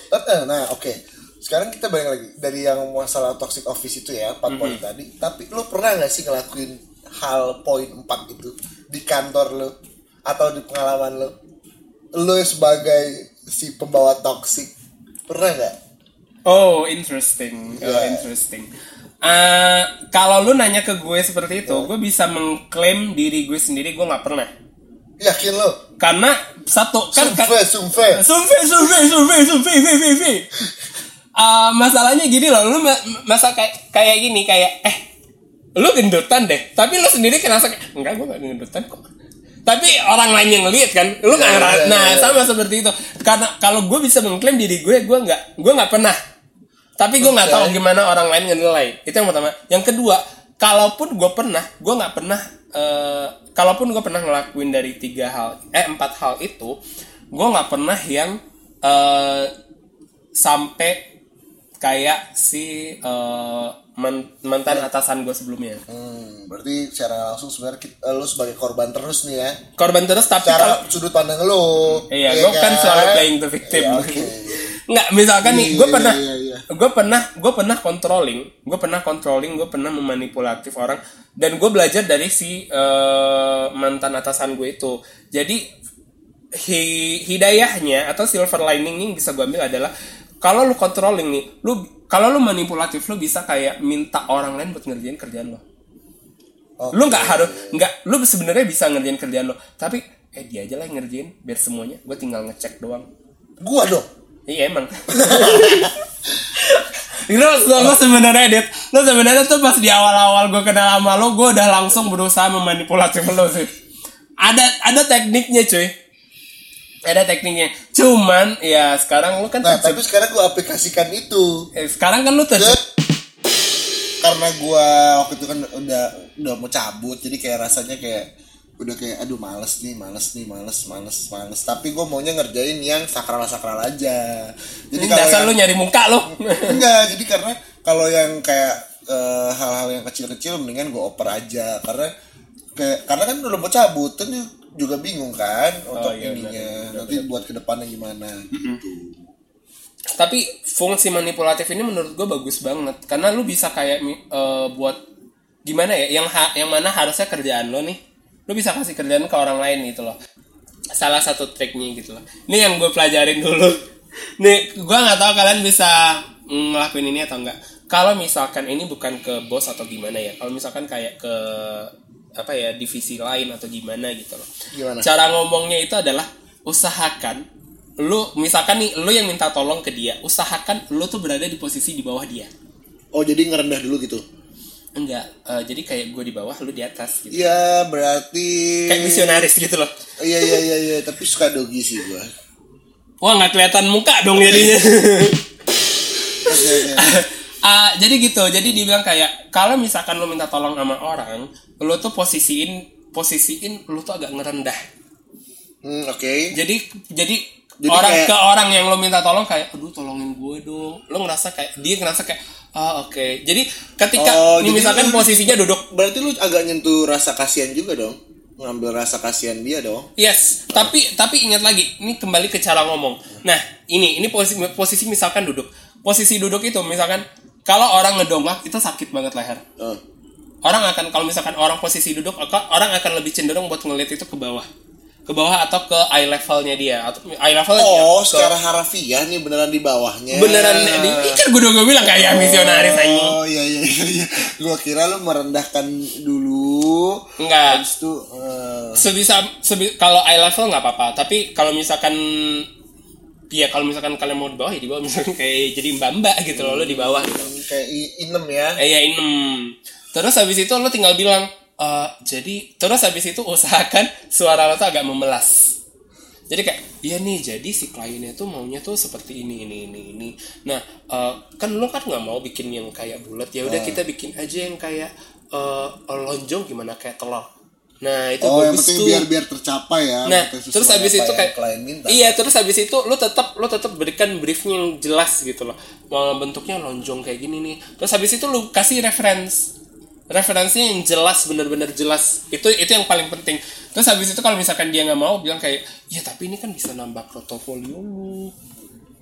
Eh, Nah, oke. Sekarang kita balik lagi. Dari yang masalah toxic office itu ya, 4 poin Mhm. tadi. Tapi lo pernah nggak sih ngelakuin hal poin 4 itu? Di kantor lo atau di pengalaman lo? Lo sebagai si pembawa toxic pernah nggak? oh interesting oh, Yeah. interesting Eh, kalau lu nanya ke gue seperti itu gue bisa mengklaim diri gue sendiri gue nggak pernah Yakin lo? karena satu kan kan- Sumfe, sumfe. Survei, survei, survei, survei, survei, survei. Ah, masalahnya gini loh, lu ma- masa kayak kayak gini kayak eh lu gendutan deh, tapi lu sendiri kayak enggak gue gak gendutan kok. Tapi orang lain yang ngeliat kan, lu nggak Iya, ngera- iya, Nah iya. sama seperti itu. Karena kalau gue bisa mengklaim diri gue, gue nggak, gue nggak pernah. Tapi gue nggak Oke. tahu gimana orang lain ngenilai. Itu yang pertama. Yang kedua, kalaupun gue pernah, gue nggak pernah. eh, kalaupun gue pernah ngelakuin dari tiga hal, eh empat hal itu, gue nggak pernah yang eh, sampai kayak si man- mantan atasan gue sebelumnya. Hmm, berarti secara langsung sebenarnya kita- lo sebagai korban terus nih ya. Korban terus tapi kalau Secara sudut pandang lo. Iya, gue kan selalu playing the victim. Iya, oke. Nggak, misalkan nih, Iya, gue iya, pernah, iya, iya. gue pernah, gue pernah controlling, gue pernah controlling, gue pernah memanipulatif orang, dan gue belajar dari si eh, mantan atasan gue itu. Jadi hi- hidayahnya atau silver lining yang bisa gue ambil adalah kalau lu controlling nih, lu kalau lu manipulatif, lu bisa kayak minta orang lain buat ngerjain kerjaan lo. Oke. Lu nggak harus, nggak, lu sebenarnya bisa ngerjain kerjaan lo, tapi eh dia aja lah yang ngerjain, biar semuanya, gue tinggal ngecek doang. Gua dong. Iya emang. Lo, lo sebenarnya Dit, lo sebenarnya tuh pas di awal-awal gue kenal sama lo, gue udah langsung berusaha memanipulasi lo sih. Ada ada tekniknya cuy. Ada tekniknya. Cuman ya sekarang lo kan Nah, tapi sekarang gue aplikasikan itu. eh, sekarang kan tuh Ke- karena gua waktu itu kan udah udah mau cabut, jadi kayak rasanya kayak udah kayak aduh males nih, males nih, males, males, males. Tapi gue maunya ngerjain yang sakral-sakral aja. Jadi kalau dasar yang- lo nyari muka lo. *laughs* enggak jadi karena kalau yang kayak eh, hal-hal yang kecil-kecil mendingan gue oper aja karena kayak karena kan udah mau cabut kan juga bingung kan untuk iya, ininya. nanti buat ke depannya gimana gitu. Tapi fungsi manipulatif ini menurut gue bagus banget karena lu bisa kayak eh, buat gimana ya yang ha- yang mana harusnya kerjaan lo nih lu bisa kasih kerjaan ke orang lain gitu loh. Salah satu triknya gitu loh. Ini yang gue pelajarin dulu. *laughs* Nih gue nggak tahu kalian bisa mm, ngelakuin ini atau enggak kalau misalkan ini bukan ke bos atau gimana ya kalau misalkan kayak ke apa ya divisi lain atau gimana gitu loh. Gimana? cara ngomongnya itu adalah usahakan lu misalkan nih lu yang minta tolong ke dia usahakan lu tuh berada di posisi di bawah dia. Oh jadi ngerendah dulu gitu? Enggak eh, jadi kayak gue di bawah lu di atas gitu. Iya berarti kayak misionaris gitu loh. Iya iya iya iya tapi suka dogi sih gua. Wah nggak kelihatan muka dong jadinya. *laughs* Oke. *laughs* Ah, jadi gitu. Jadi dibilang kayak kalau misalkan lu minta tolong sama orang lu tuh posisiin posisiin lu tuh agak ngerendah. Hmm, oke. Jadi jadi, Jadi orang kayak- ke orang yang lo minta tolong kayak aduh tolongin gue dong. Lo ngerasa kayak dia ngerasa kayak ah oke. Jadi ketika Oh, ini jadi misalkan lu- posisinya duduk. berarti lu agak nyentuh rasa kasihan juga dong. Ngambil rasa kasihan dia dong. Yes. Tapi tapi ingat lagi ini kembali ke cara ngomong. Nah ini ini posisi posisi misalkan duduk. Posisi duduk itu misalkan kalau orang ngedongak itu sakit banget leher oh. orang akan kalau misalkan orang posisi duduk orang akan lebih cenderung buat ngeliat itu ke bawah ke bawah atau ke eye levelnya dia atau eye level Oh, ke- secara harafiah nih beneran di bawahnya. beneran di, ini kan gue udah gue bilang kayak misionaris anjing Oh iya iya iya. iya. Gua kira lu merendahkan dulu. enggak Habis itu eh, sebisa sebi, kalau eye level nggak apa-apa tapi kalau misalkan ya kalau misalkan kalian mau di bawah ya di bawah. Misalkan kayak jadi mbak mbak gitu loh lo di bawah gitu. Kayak i- inem ya. eh ya inem. Terus habis itu lo tinggal bilang "Eh, jadi terus habis itu usahakan suara lo tuh agak memelas. Jadi kayak iya nih jadi si kliennya tuh maunya tuh seperti ini ini ini ini. Nah eh, kan lo kan nggak mau bikin yang kayak bulat. Ya udah kita bikin aja yang kayak eh, lonjong gimana kayak telur nah itu Oh, yang bagus penting tuh biar biar tercapai ya. Nah, terus habis itu yang kayak klien minta. Iya, terus habis itu lu tetap lu tetap berikan briefnya yang jelas gitu loh. Mau bentuknya lonjong kayak gini nih. Terus habis itu lu kasih reference. Referensinya yang jelas, bener-bener jelas. Itu itu yang paling penting. Terus habis itu kalau misalkan dia nggak mau bilang kayak, "Ya, tapi ini kan bisa nambah portofolio lu."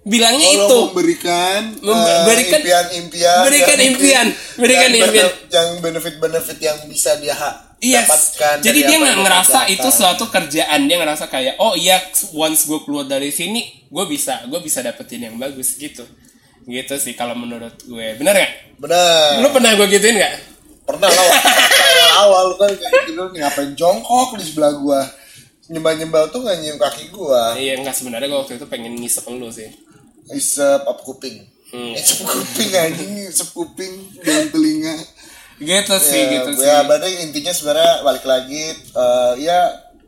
Bilangnya Oh, lo itu. memberikan Mem- eh, berikan- impian-impian berikan yang impian, berikan yang impian. yang benefit-benefit yang bisa dia ha- Yes. dapatkan Jadi dia apa nggak ngerasa itu suatu kerjaan. Dia ngerasa kayak, oh iya, once gue keluar dari sini, gue bisa, gue bisa dapetin yang bagus gitu. Gitu sih kalau menurut gue. Bener gak? benar Lu pernah gue gituin gak? pernah lah *laughs* awal kan kayak gitu ngapain jongkok di sebelah gua nyembah nyembah tuh nggak nyium kaki gua Iya enggak sebenarnya gue waktu itu pengen ngisep lu sih. isep up kuping Hmm. isep kuping anjing isep kuping dengan telinga Gitu sih, ya, gitu sih. ya berarti intinya sebenarnya balik lagi eh, ya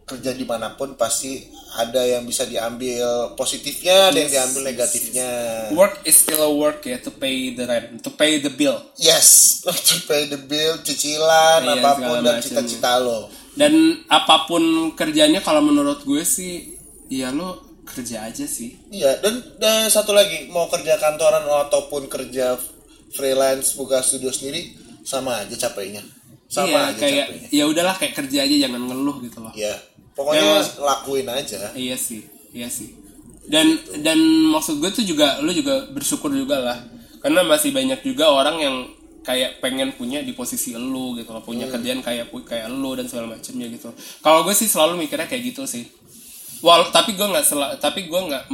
kerja di mana pun pasti ada yang bisa diambil positifnya ada yang diambil negatifnya Work is still a work ya, to pay the rent, to pay the bill. yes *laughs* to pay the bill cicilan Iya, apa pun dan cita-cita lo Dan apa pun kerjanya kalau menurut gue sih, ya lo kerja aja sih. Iya, dan, dan satu lagi, mau kerja kantoran ataupun kerja freelance buka studio sendiri sama aja capeknya. Sama iya, aja kayak capeknya. ya udahlah kayak kerja aja jangan ngeluh gitu loh. Iya. Pokoknya Ya. lakuin aja. Iya sih, iya sih. Dan dan maksud gue tuh juga lu juga bersyukur juga lah. Karena masih banyak juga orang yang kayak pengen punya di posisi lu gitu loh, punya kerjaan kayak kayak lu dan segala macamnya gitu. Kalau gue sih selalu mikirnya kayak gitu sih. Wal tapi gue nggak tapi gue nggak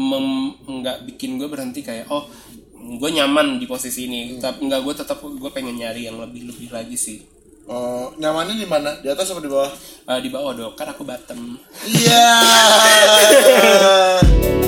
nggak bikin gue berhenti kayak oh gue nyaman di posisi ini. Tapi nggak gue tetap gue pengen nyari yang lebih lebih lagi sih. Oh, nyamannya di mana? Di atas apa di bawah? Eh, di bawah dong, kan aku bottom. Iya. *laughs*